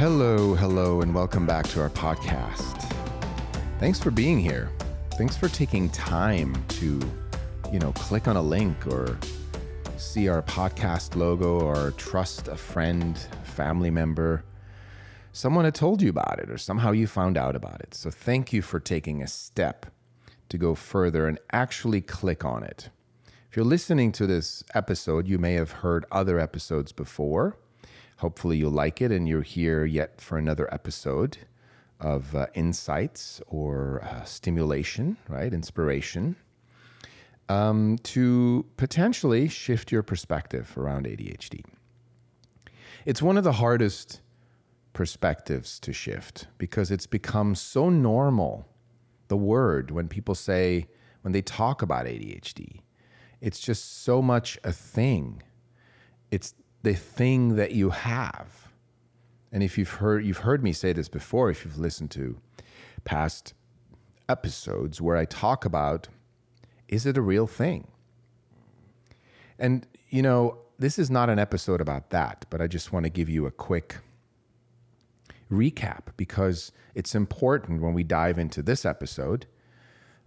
Hello, hello, and welcome back to our podcast. Thanks for being here. Thanks for taking time to, you know, click on a link or see our podcast logo or trust a friend, family member. Someone had told you about it or somehow you found out about it. So thank you for taking a step to go further and actually click on it. If you're listening to this episode, you may have heard other episodes before. Hopefully, you'll like it and you're here yet for another episode of uh, insights or uh, stimulation, right? Inspiration um, to potentially shift your perspective around ADHD. It's one of the hardest perspectives to shift because it's become so normal. The word, when people say, when they talk about ADHD, it's just so much a thing. It's the thing that you have. And if you've heard you've heard me say this before, if you've listened to past episodes where I talk about is it a real thing? And you know, this is not an episode about that, but I just want to give you a quick recap because it's important when we dive into this episode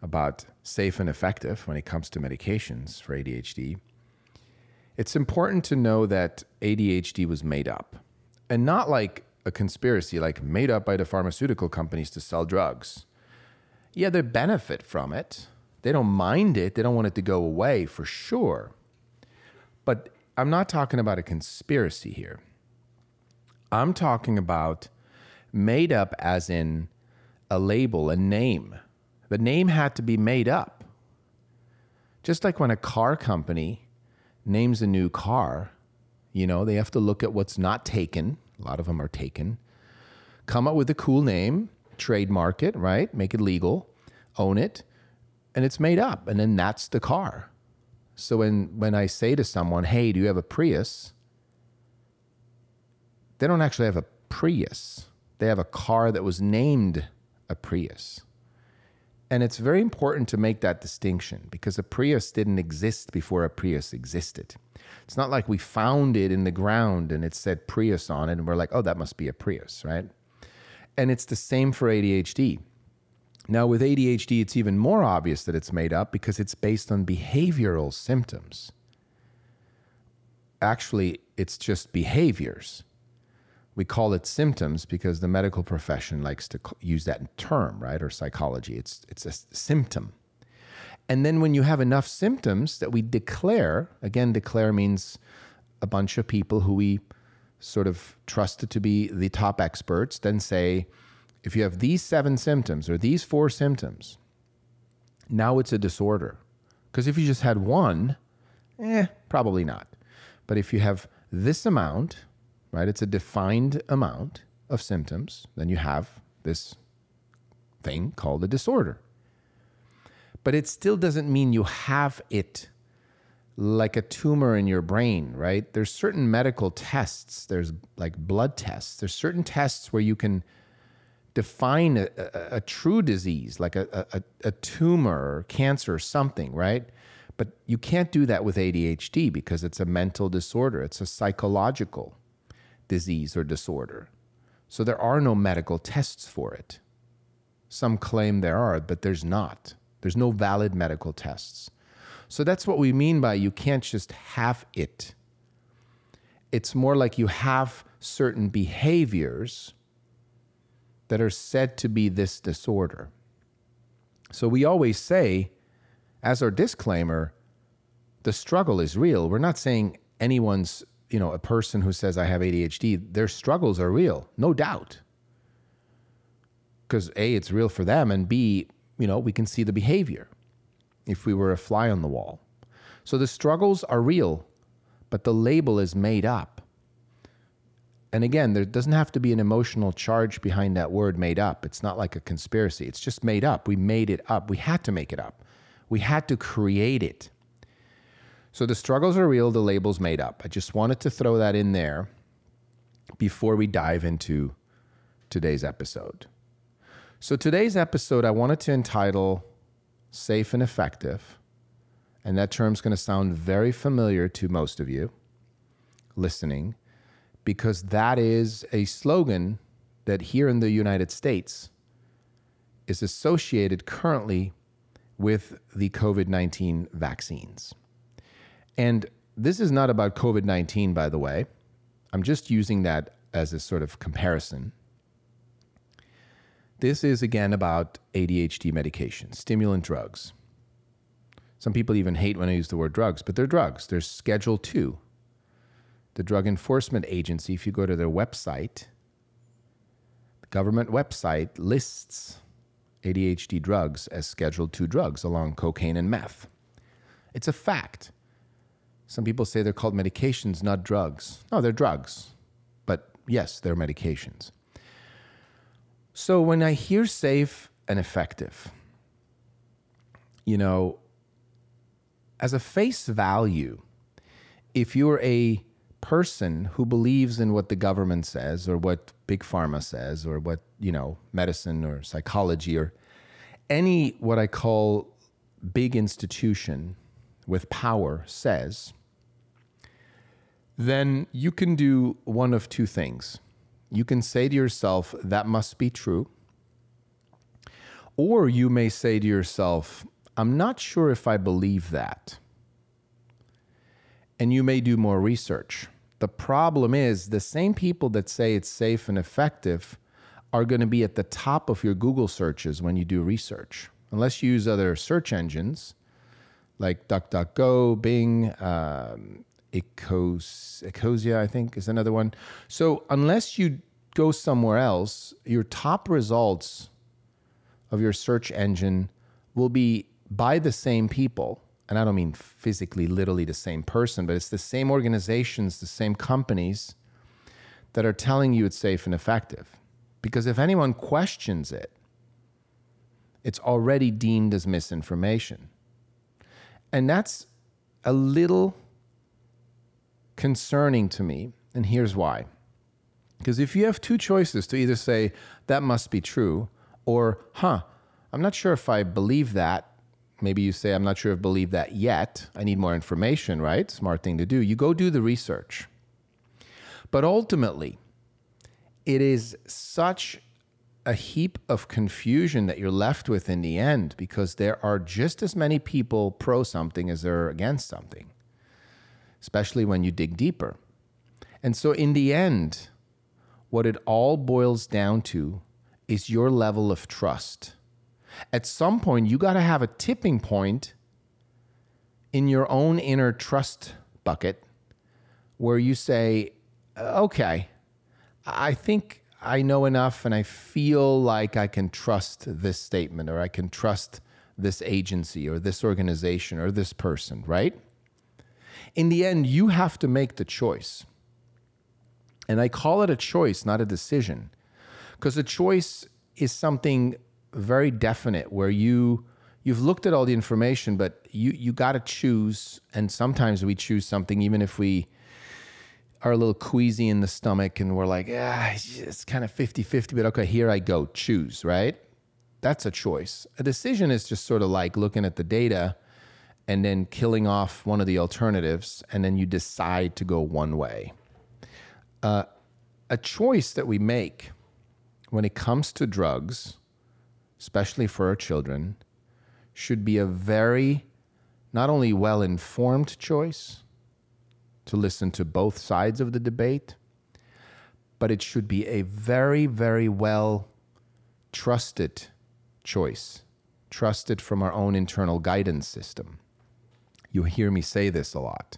about safe and effective when it comes to medications for ADHD it's important to know that ADHD was made up and not like a conspiracy, like made up by the pharmaceutical companies to sell drugs. Yeah, they benefit from it. They don't mind it. They don't want it to go away for sure. But I'm not talking about a conspiracy here. I'm talking about made up as in a label, a name. The name had to be made up. Just like when a car company names a new car, you know, they have to look at what's not taken. A lot of them are taken. Come up with a cool name, trademark it, right? Make it legal, own it, and it's made up. And then that's the car. So when, when I say to someone, hey, do you have a Prius? They don't actually have a Prius. They have a car that was named a Prius. And it's very important to make that distinction because a Prius didn't exist before a Prius existed. It's not like we found it in the ground and it said Prius on it and we're like, oh, that must be a Prius, right? And it's the same for ADHD. Now, with ADHD, it's even more obvious that it's made up because it's based on behavioral symptoms. Actually, it's just behaviors we call it symptoms because the medical profession likes to use that term, right? Or psychology. It's it's a symptom. And then when you have enough symptoms that we declare, again, declare means a bunch of people who we sort of trusted to be the top experts, then say, if you have these seven symptoms or these four symptoms, now it's a disorder. Because if you just had one, eh, probably not. But if you have this amount, right? It's a defined amount of symptoms. Then you have this thing called a disorder. But it still doesn't mean you have it like a tumor in your brain, right? There's certain medical tests, there's like blood tests, there's certain tests where you can define a, a, a true disease, like a, a, a tumor or cancer or something, right? But you can't do that with ADHD because it's a mental disorder, it's a psychological disease or disorder. So there are no medical tests for it. Some claim there are, but there's not. There's no valid medical tests. So that's what we mean by you can't just have it. It's more like you have certain behaviors that are said to be this disorder. So we always say, as our disclaimer, the struggle is real. We're not saying anyone's you know, a person who says I have ADHD, their struggles are real, no doubt. Because A, it's real for them, and B, you know, we can see the behavior if we were a fly on the wall. So the struggles are real, but the label is made up. And again, there doesn't have to be an emotional charge behind that word made up. It's not like a conspiracy. It's just made up. We made it up. We had to make it up. We had to create it. So the struggles are real, the label's made up. I just wanted to throw that in there before we dive into today's episode. So today's episode, I wanted to entitle Safe and Effective. And that term's going to sound very familiar to most of you listening because that is a slogan that here in the United States is associated currently with the COVID 19 vaccines. And this is not about COVID 19, by the way. I'm just using that as a sort of comparison. This is again about ADHD medication, stimulant drugs. Some people even hate when I use the word drugs, but they're drugs. They're Schedule 2 the Drug Enforcement Agency, if you go to their website, the government website lists ADHD drugs as Schedule II drugs along cocaine and meth. It's a fact. Some people say they're called medications, not drugs. No, they're drugs. But yes, they're medications. So when I hear safe and effective, you know, as a face value, if you're a person who believes in what the government says or what big pharma says or what you know medicine or psychology or any what i call big institution with power says then you can do one of two things. You can say to yourself that must be true. Or you may say to yourself i'm not sure if i believe that. And you may do more research. The problem is the same people that say it's safe and effective are going to be at the top of your Google searches when you do research. Unless you use other search engines like DuckDuckGo, Bing, um, Ecos, Ecosia, I think is another one. So unless you go somewhere else, your top results of your search engine will be by the same people and I don't mean physically, literally the same person, but it's the same organizations, the same companies that are telling you it's safe and effective. Because if anyone questions it, it's already deemed as misinformation. And that's a little concerning to me. And here's why. Because if you have two choices to either say, that must be true, or, huh, I'm not sure if I believe that, maybe you say, I'm not sure if I believe that yet. I need more information, right? Smart thing to do. You go do the research. But ultimately, it is such a heap of confusion that you're left with in the end because there are just as many people pro something as there are against something, especially when you dig deeper. And so, in the end, what it all boils down to is your level of trust at some point, you got to have a tipping point in your own inner trust bucket where you say, okay, I think I know enough and I feel like I can trust this statement or I can trust this agency or this organization or this person, right? In the end, you have to make the choice. And I call it a choice, not a decision, because a choice is something very definite where you you've looked at all the information, but you you got to choose. And sometimes we choose something even if we are a little queasy in the stomach and we're like, ah, it's kind of 50 50, but okay, here I go, choose, right? That's a choice. A decision is just sort of like looking at the data and then killing off one of the alternatives, and then you decide to go one way. Uh, a choice that we make when it comes to drugs especially for our children, should be a very, not only well informed choice to listen to both sides of the debate, but it should be a very, very well trusted choice, trusted from our own internal guidance system. You hear me say this a lot.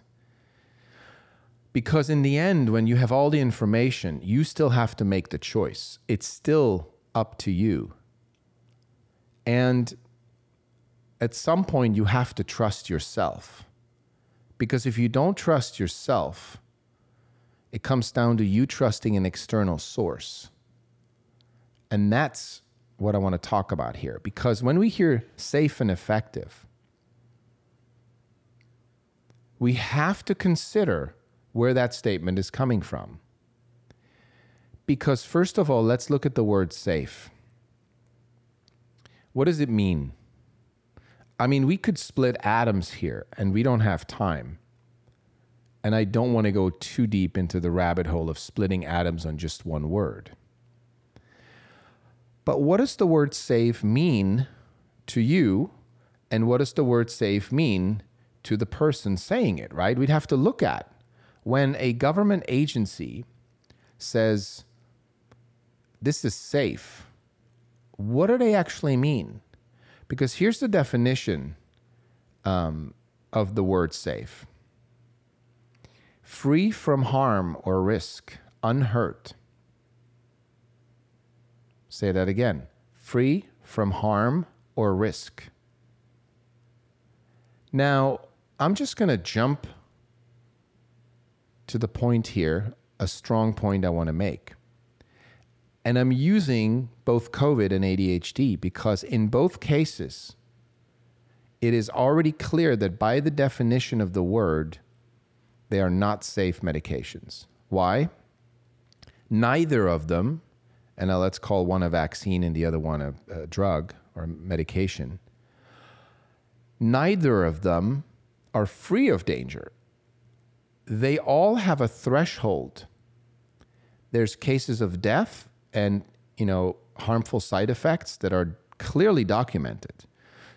Because in the end, when you have all the information, you still have to make the choice. It's still up to you. And at some point, you have to trust yourself. Because if you don't trust yourself, It comes down to you trusting an external source. And that's what I want to talk about here. Because when we hear safe and effective, we have to consider where that statement is coming from. Because, first of all, let's look at the word safe. What does it mean? I mean, we could split atoms here, and we don't have time. And I don't want to go too deep into the rabbit hole of splitting atoms on just one word. But what does the word safe mean to you? And what does the word safe mean to the person saying it, right? We'd have to look at when a government agency says, this is safe, what do they actually mean? Because here's the definition um, of the word safe free from harm or risk, unhurt. Say that again free from harm or risk. Now, I'm just going to jump to the point here, a strong point I want to make. And I'm using both COVID and ADHD because in both cases, it is already clear that by the definition of the word, they are not safe medications. Why? Neither of them, and now let's call one a vaccine and the other one a, a drug or medication, neither of them are free of danger. They all have a threshold. There's cases of death and you know harmful side effects that are clearly documented.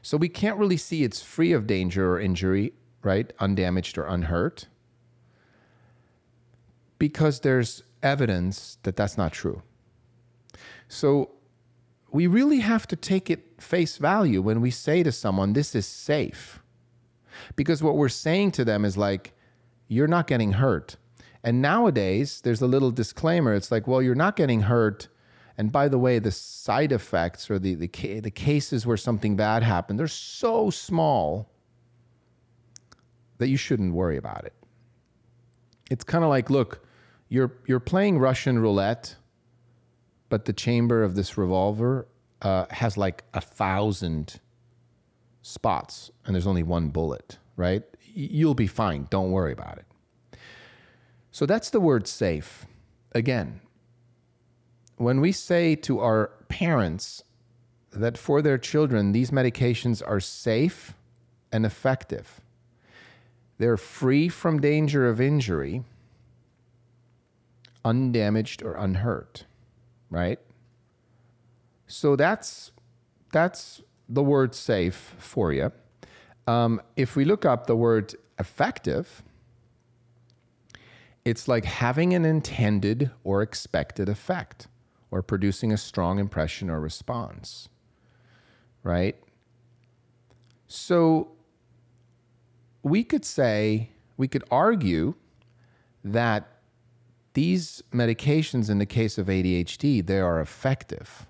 So we can't really see it's free of danger or injury, right? Undamaged or unhurt. Because there's evidence that that's not true. So we really have to take it face value when we say to someone, this is safe. Because what we're saying to them is like, you're not getting hurt. And nowadays, there's a little disclaimer. It's like, well, you're not getting hurt. And by the way, the side effects or the, the, the cases where something bad happened, they're so small that you shouldn't worry about it. It's kind of like, look, you're, you're playing Russian roulette, but the chamber of this revolver uh, has like a thousand spots and there's only one bullet, right? You'll be fine. Don't worry about it. So that's the word safe. Again, when we say to our parents that for their children these medications are safe and effective, they're free from danger of injury, undamaged or unhurt, right? So that's that's the word safe for you. Um, if we look up the word effective, it's like having an intended or expected effect or producing a strong impression or response, right? So we could say, we could argue that these medications in the case of ADHD, they are effective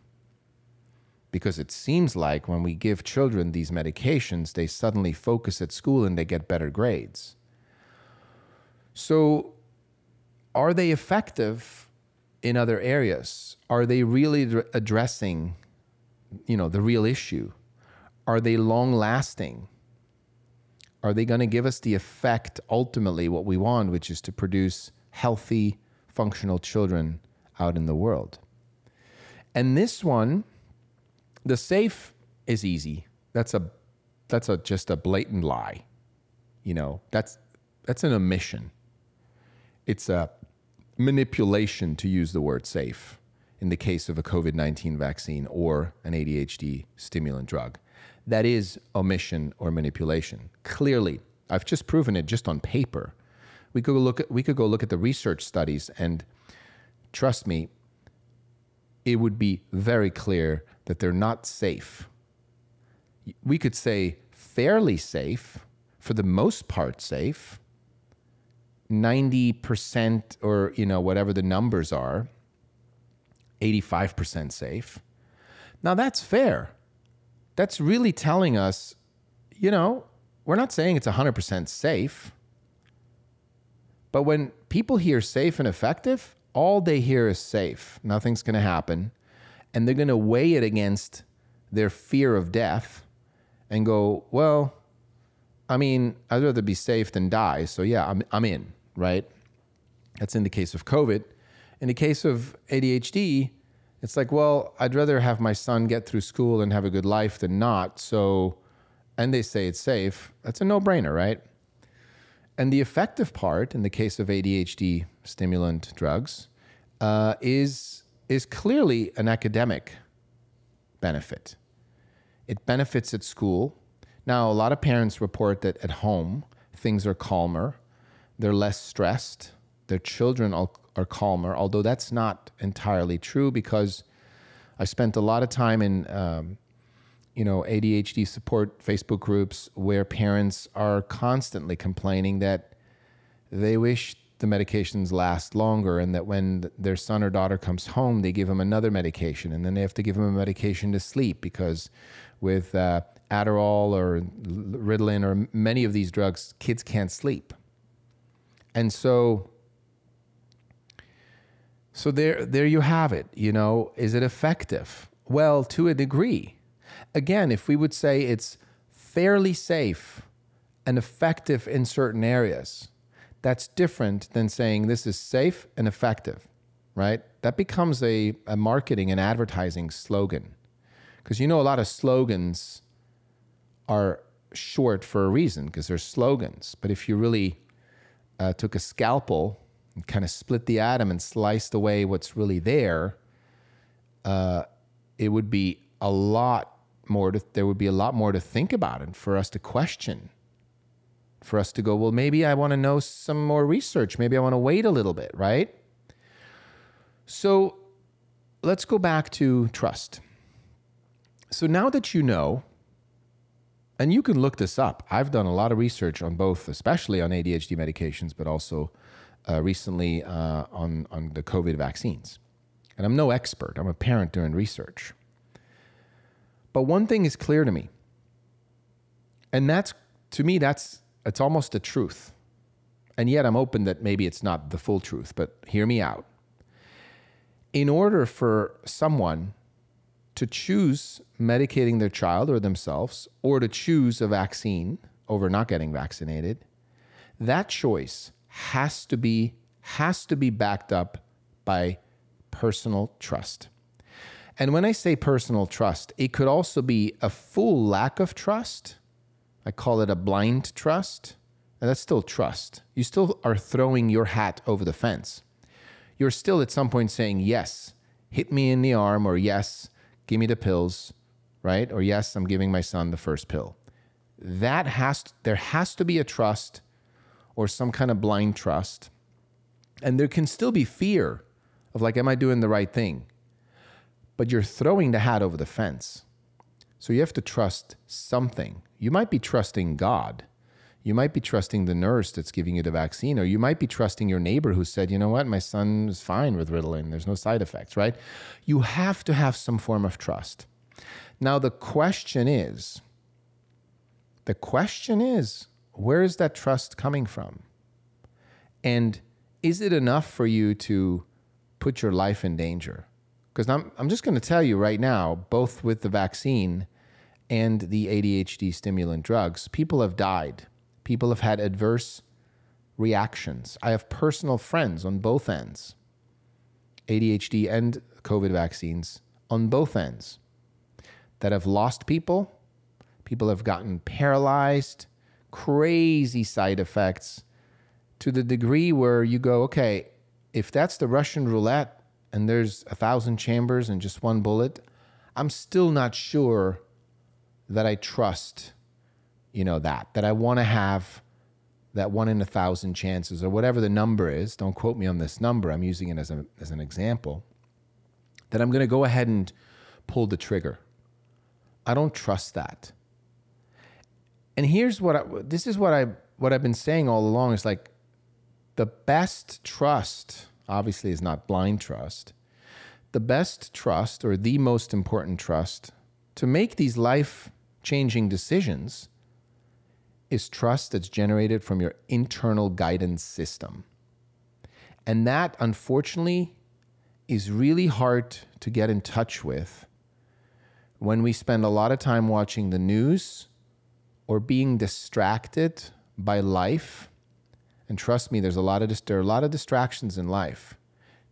because it seems like when we give children these medications, they suddenly focus at school and they get better grades. So are they effective in other areas? Are they really addressing, you know, the real issue? Are they long lasting? Are they going to give us the effect ultimately what we want, which is to produce healthy, functional children out in the world? And this one, the safe is easy. That's a that's a just a blatant lie. You know, that's that's an omission. It's a manipulation, to use the word safe, in the case of a COVID 19 vaccine or an ADHD stimulant drug. That is omission or manipulation. Clearly, I've just proven it just on paper. We could look at, we could go look at the research studies, and trust me, it would be very clear that they're not safe. We could say fairly safe, for the most part safe, 90% or you know whatever the numbers are 85% safe. Now that's fair. That's really telling us you know we're not saying it's 100% safe. But when people hear safe and effective, all they hear is safe. Nothing's going to happen. And they're going to weigh it against their fear of death and go, well, I mean, I'd rather be safe than die. So yeah, I'm, I'm in, right? That's in the case of COVID. In the case of ADHD, it's like, well, I'd rather have my son get through school and have a good life than not. So, and they say it's safe. That's a no brainer, right? And the effective part in the case of ADHD stimulant drugs uh, is, is clearly an academic benefit. It benefits at school. Now, a lot of parents report that at home, things are calmer, they're less stressed, their children are, calmer, although that's not entirely true because I spent a lot of time in. Um, you know, ADHD support Facebook groups where parents are constantly complaining that they wish the medications last longer and that when their son or daughter comes home, they give them another medication and then they have to give them a medication to sleep because with uh, Adderall or Ritalin or many of these drugs, kids can't sleep. And so so there there you have it, you know, is it effective? Well, to a degree. Again, if we would say it's fairly safe and effective in certain areas, that's different than saying this is safe and effective, right? That becomes a, a marketing and advertising slogan. Because you know, a lot of slogans are short for a reason because they're slogans. But if you really uh, took a scalpel and kind of split the atom and sliced away what's really there, uh, it would be a lot more to, there would be a lot more to think about and for us to question. For us to go well maybe i want to know some more research. Maybe i want to wait a little bit right? So let's go back to trust. So now that you know and you can look this up i've done a lot of research on both especially on adhd medications but also uh, recently uh, on, on the covid vaccines. And i'm no expert. I'm a parent doing research but one thing is clear to me. And that's, to me, that's, it's almost a truth. And yet I'm open that maybe it's not the full truth, but hear me out. In order for someone to choose medicating their child or themselves, or to choose a vaccine over not getting vaccinated, that choice has to be has to be backed up by personal trust. And when I say personal trust, it could also be a full lack of trust. I call it a blind trust. And that's still trust. You still are throwing your hat over the fence. You're still at some point saying, yes, hit me in the arm, or yes, give me the pills, right? Or yes, I'm giving my son the first pill. That has, there has to be a trust or some kind of blind trust. And there can still be fear of like, am I doing the right thing? But you're throwing the hat over the fence. So you have to trust something. You might be trusting God. You might be trusting the nurse that's giving you the vaccine, or you might be trusting your neighbor who said, you know what, my son is fine with Ritalin. There's no side effects, right? You have to have some form of trust. Now, the question is the question is, where is that trust coming from? And is it enough for you to put your life in danger? Because I'm, I'm just going to tell you right now, both with the vaccine and the ADHD stimulant drugs, people have died. People have had adverse reactions. I have personal friends on both ends, ADHD and COVID vaccines on both ends, that have lost people. People have gotten paralyzed, crazy side effects to the degree where you go, okay, if that's the Russian roulette, and there's a thousand chambers and just one bullet, I'm still not sure that I trust, you know, that, that I want to have that one in a thousand chances or whatever the number is. Don't quote me on this number. I'm using it as, a, as an example. That I'm going to go ahead and pull the trigger. I don't trust that. And here's what I, this is what I what I've been saying all along is like the best trust obviously is not blind trust. The best trust, or the most important trust, to make these life changing decisions is trust that's generated from your internal guidance system. And that, unfortunately, is really hard to get in touch with when we spend a lot of time watching the news or being distracted by life. And trust me, there's a lot of there are a lot of distractions in life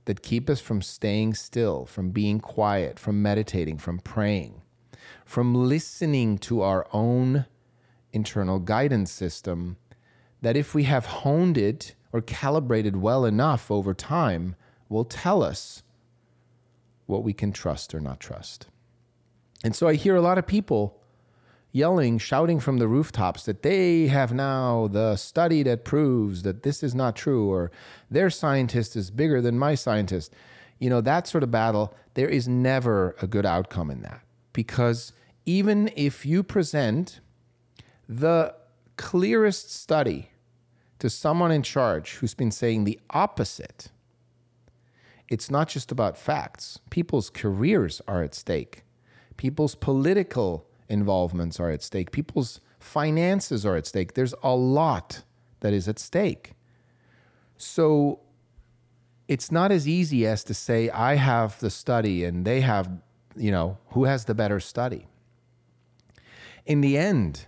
that keep us from staying still, from being quiet, from meditating, from praying, from listening to our own internal guidance system that if we have honed it or calibrated well enough over time will tell us what we can trust or not trust. And so I hear a lot of people yelling, shouting from the rooftops that they have now the study that proves that this is not true, or their scientist is bigger than my scientist. You know, that sort of battle, there is never a good outcome in that. Because even if you present the clearest study to someone in charge who's been saying the opposite, it's not just about facts. People's careers are at stake, people's political involvements are at stake, people's finances are at stake. There's a lot that is at stake. So it's not as easy as to say, I have the study and they have, you know, who has the better study. In the end,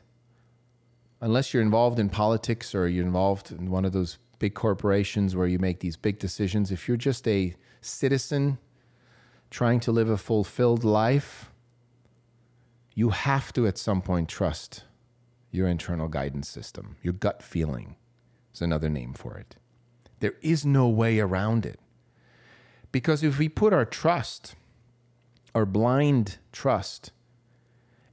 unless you're involved in politics or you're involved in one of those big corporations where you make these big decisions, if you're just a citizen trying to live a fulfilled life, you have to at some point trust your internal guidance system. Your gut feeling is another name for it. There is no way around it. Because if we put our trust, our blind trust,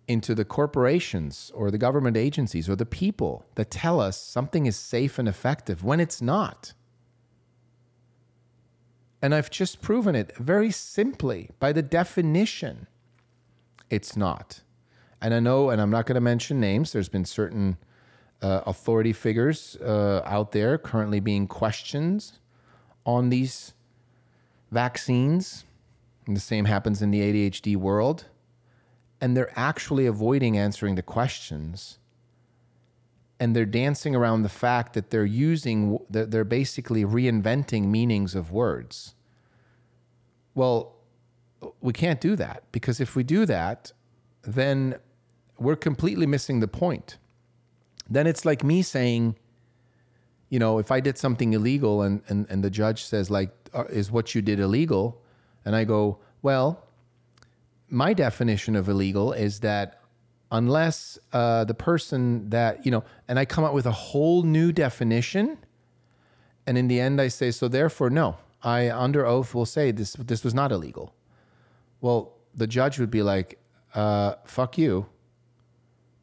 into the corporations or the government agencies or the people that tell us something is safe and effective when it's not. And I've just proven it very simply by the definition. It's not. And I know, and I'm not going to mention names, there's been certain uh, authority figures uh, out there currently being questioned on these vaccines. And the same happens in the ADHD world. And they're actually avoiding answering the questions. And they're dancing around the fact that they're using they're basically reinventing meanings of words. Well we can't do that because if we do that then we're completely missing the point then it's like me saying you know if i did something illegal and and, and the judge says like uh, is what you did illegal and i go well my definition of illegal is that unless uh, the person that you know, and I come up with a whole new definition, and in the end I say, so therefore, no, I under oath will say this this was not illegal. Well, the judge would be like, uh, "Fuck you."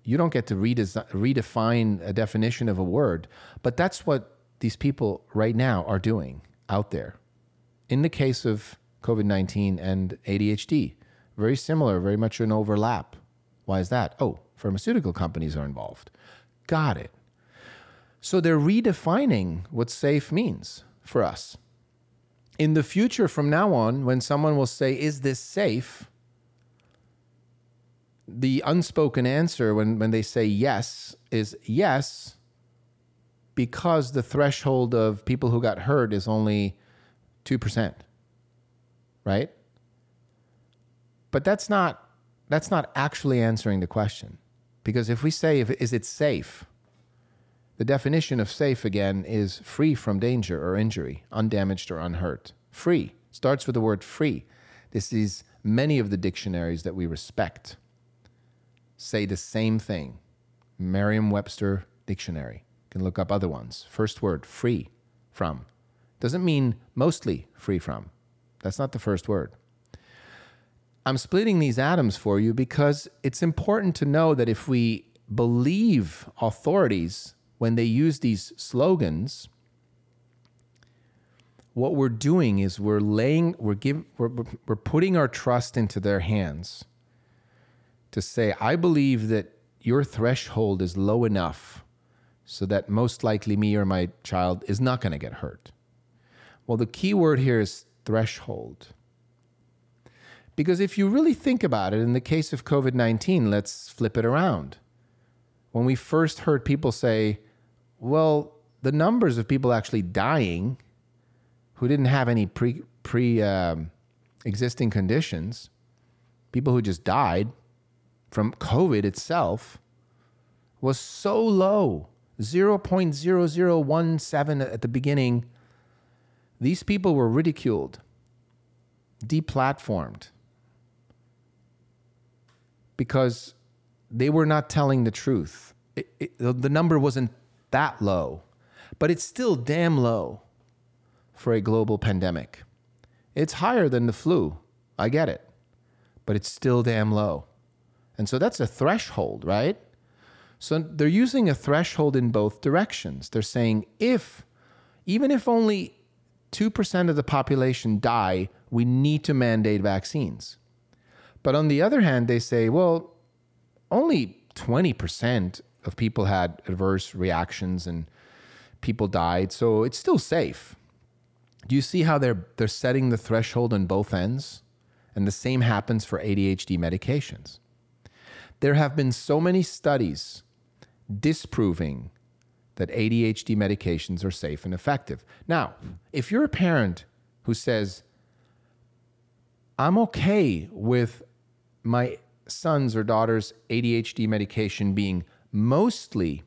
You don't get to redesi- redefine a definition of a word, but that's what these people right now are doing out there. In the case of COVID 19 and ADHD, very similar, very much an overlap. Why is that? Oh, pharmaceutical companies are involved. Got it. So they're redefining what safe means for us. In the future, from now on, when someone will say, Is this safe? The unspoken answer when, when they say yes is yes, because the threshold of people who got hurt is only 2%. Right? But that's not that's not actually answering the question. Because if we say if, is it safe? The definition of safe again is free from danger or injury, undamaged or unhurt. Free starts with the word free. This is many of the dictionaries that we respect say the same thing. Merriam-Webster dictionary. You can look up other ones. First word, free from. Doesn't mean mostly free from. That's not the first word. I'm splitting these atoms for you because it's important to know that if we believe authorities when they use these slogans, what we're doing is we're laying, we're, give, we're, we're putting our trust into their hands to say, I believe that your threshold is low enough so that most likely me or my child is not going to get hurt. Well, the key word here is threshold. Because if you really think about it, in the case of COVID 19, let's flip it around. When we first heard people say, well, the numbers of people actually dying who didn't have any pre pre um, existing conditions, people who just died from COVID itself, was so low 0.0017 at the beginning. These people were ridiculed, deplatformed, because they were not telling the truth. It, it, the number wasn't that low, but it's still damn low for a global pandemic. It's higher than the flu. I get it. But it's still damn low. And so that's a threshold, right? So they're using a threshold in both directions. They're saying if, even if only 2% of the population die, we need to mandate vaccines. But on the other hand, they say, well, only 20% of people had adverse reactions and people died, so it's still safe. Do you see how they're they're setting the threshold on both ends? And the same happens for ADHD medications. There have been so many studies disproving that ADHD medications are safe and effective. Now, if you're a parent who says, I'm okay with my son's or daughter's ADHD medication being mostly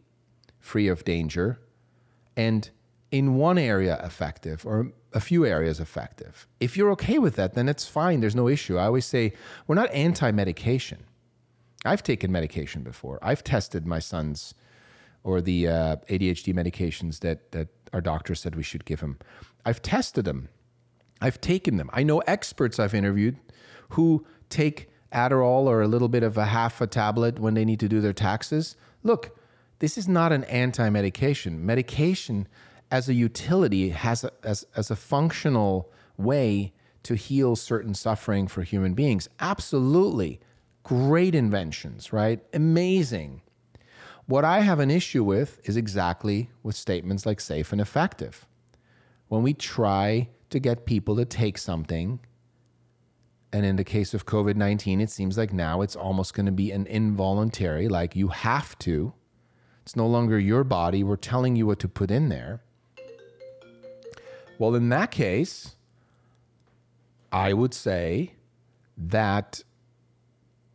free of danger and in one area effective or a few areas effective. If you're okay with that, then it's fine. There's no issue. I always say we're not anti medication. I've taken medication before. I've tested my son's or the uh, ADHD medications that, that our doctor said we should give him. I've tested them. I've taken them. I know experts I've interviewed who take Adderall or a little bit of a half a tablet when they need to do their taxes. Look, this is not an anti medication. Medication as a utility, has a, as, as a functional way to heal certain suffering for human beings. Absolutely. Great inventions, right? Amazing. What I have an issue with is exactly with statements like safe and effective. When we try to get people to take something, and in the case of COVID 19, it seems like now it's almost going to be an involuntary, like you have to. It's no longer your body. We're telling you what to put in there. Well, in that case, I would say that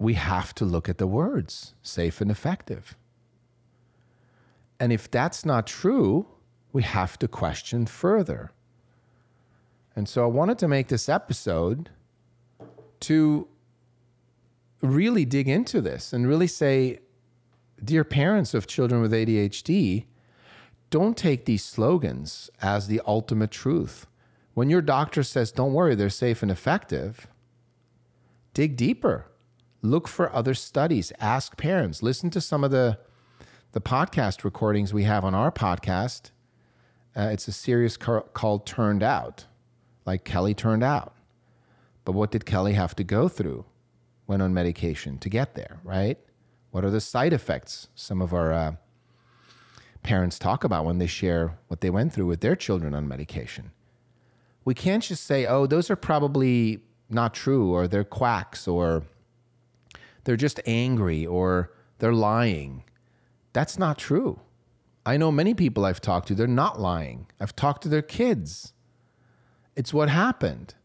we have to look at the words safe and effective. And if that's not true, we have to question further. And so I wanted to make this episode to really dig into this and really say, dear parents of children with ADHD, don't take these slogans as the ultimate truth. When your doctor says, don't worry, they're safe and effective, dig deeper. Look for other studies. Ask parents. Listen to some of the, the podcast recordings we have on our podcast. Uh, it's a series ca- called Turned Out, like Kelly turned out. But what did Kelly have to go through when on medication to get there, right? What are the side effects? Some of our uh, parents talk about when they share what they went through with their children on medication. We can't just say, oh, those are probably not true, or they're quacks, or they're just angry, or they're lying. That's not true. I know many people I've talked to, they're not lying. I've talked to their kids. It's what happened.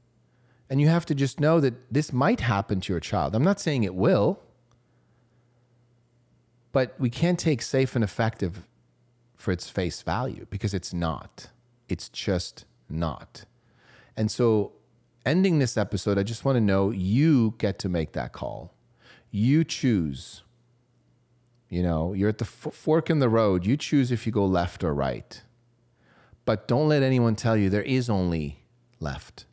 And you have to just know that this might happen to your child. I'm not saying it will, but we can't take safe and effective for its face value because it's not. It's just not. And so, ending this episode, I just want to know you get to make that call. You choose. You know, you're at the f- fork in the road. You choose if you go left or right. But don't let anyone tell you there is only left.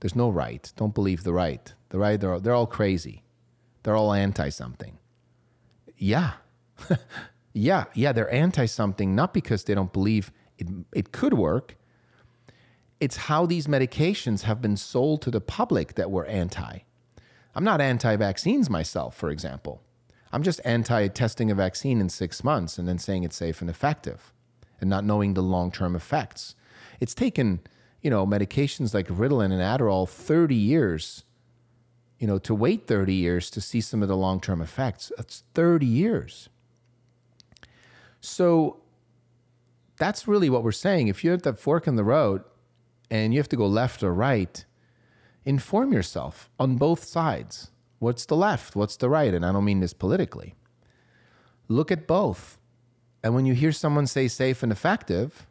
There's no right. Don't believe the right. The right, they're, they're all crazy. They're all anti something. Yeah. yeah, yeah, they're anti something, not because they don't believe it, it could work. It's how these medications have been sold to the public that we're anti. I'm not anti vaccines myself, for example. I'm just anti testing a vaccine in six months and then saying it's safe and effective and not knowing the long term effects. It's taken, you know, medications like Ritalin and Adderall 30 years, you know, to wait 30 years to see some of the long term effects. That's 30 years. So that's really what we're saying. If you're at that fork in the road and you have to go left or right, inform yourself on both sides. What's the left? What's the right? And I don't mean this politically. Look at both. And when you hear someone say safe and effective,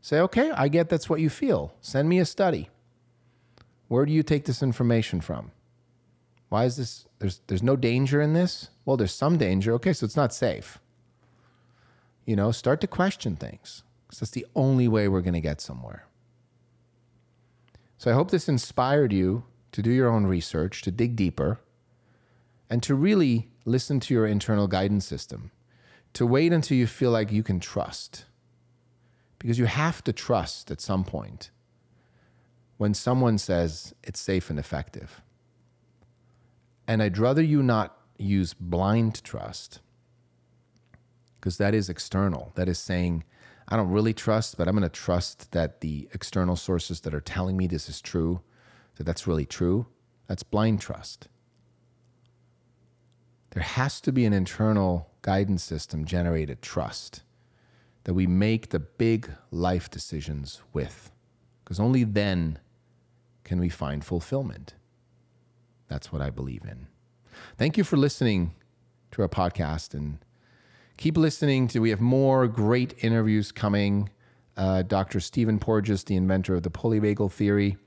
say, okay, I get that's what you feel. Send me a study. Where do you take this information from? Why is this? There's, there's no danger in this? Well, there's some danger. Okay, so it's not safe. You know, start to question things because that's the only way we're going to get somewhere. So I hope this inspired you to do your own research, to dig deeper, and to really listen to your internal guidance system, to wait until you feel like you can trust. Because you have to trust at some point when someone says it's safe and effective. And I'd rather you not use blind trust, because that is external. That is saying, I don't really trust, but I'm going to trust that the external sources that are telling me this is true, that that's really true. That's blind trust. There has to be an internal guidance system generated trust that we make the big life decisions with, because only then can we find fulfillment. That's what I believe in. Thank you for listening to our podcast and keep listening to we have more great interviews coming. Uh, dr stephen porges the inventor of the polyvagal theory.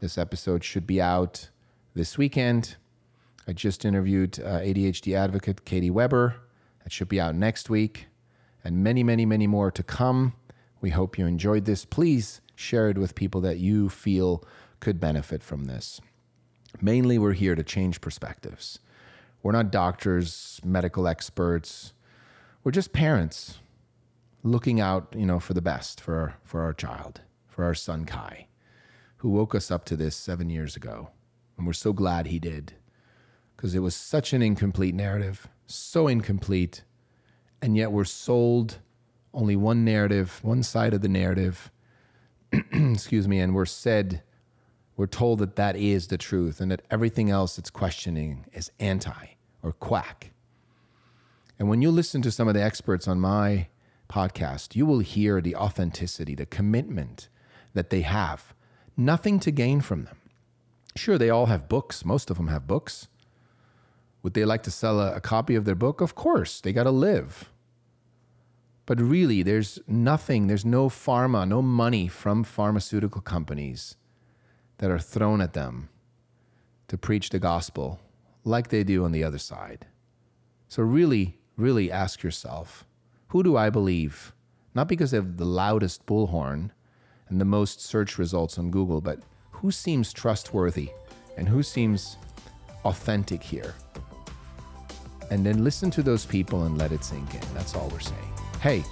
This episode should be out this weekend. I just interviewed uh, adhd advocate katie weber. That should be out next week. And many many many more to come. We hope you enjoyed this. Please share it with people that you feel could benefit from this. Mainly we're here to change perspectives. We're not doctors medical experts we're just parents looking out, you know, for the best for our, for our child, for our son Kai, who woke us up to this seven years ago. And we're so glad he did because it was such an incomplete narrative, so incomplete. And yet we're sold only one narrative, one side of the narrative, excuse me, and we're said, we're told that that is the truth and that everything else it's questioning is anti or quack. And when you listen to some of the experts on my podcast, you will hear the authenticity, the commitment that they have. Nothing to gain from them. Sure, they all have books. Most of them have books. Would they like to sell a, a copy of their book? Of course, they got to live. But really, there's nothing, there's no pharma, no money from pharmaceutical companies that are thrown at them to preach the gospel like they do on the other side. So, really, really ask yourself who do I believe? Not because they have the loudest bullhorn and the most search results on Google, but who seems trustworthy and who seems authentic here? And then listen to those people and let it sink in. That's all we're saying. Hey,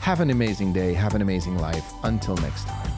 have an amazing day, have an amazing life. Until next time.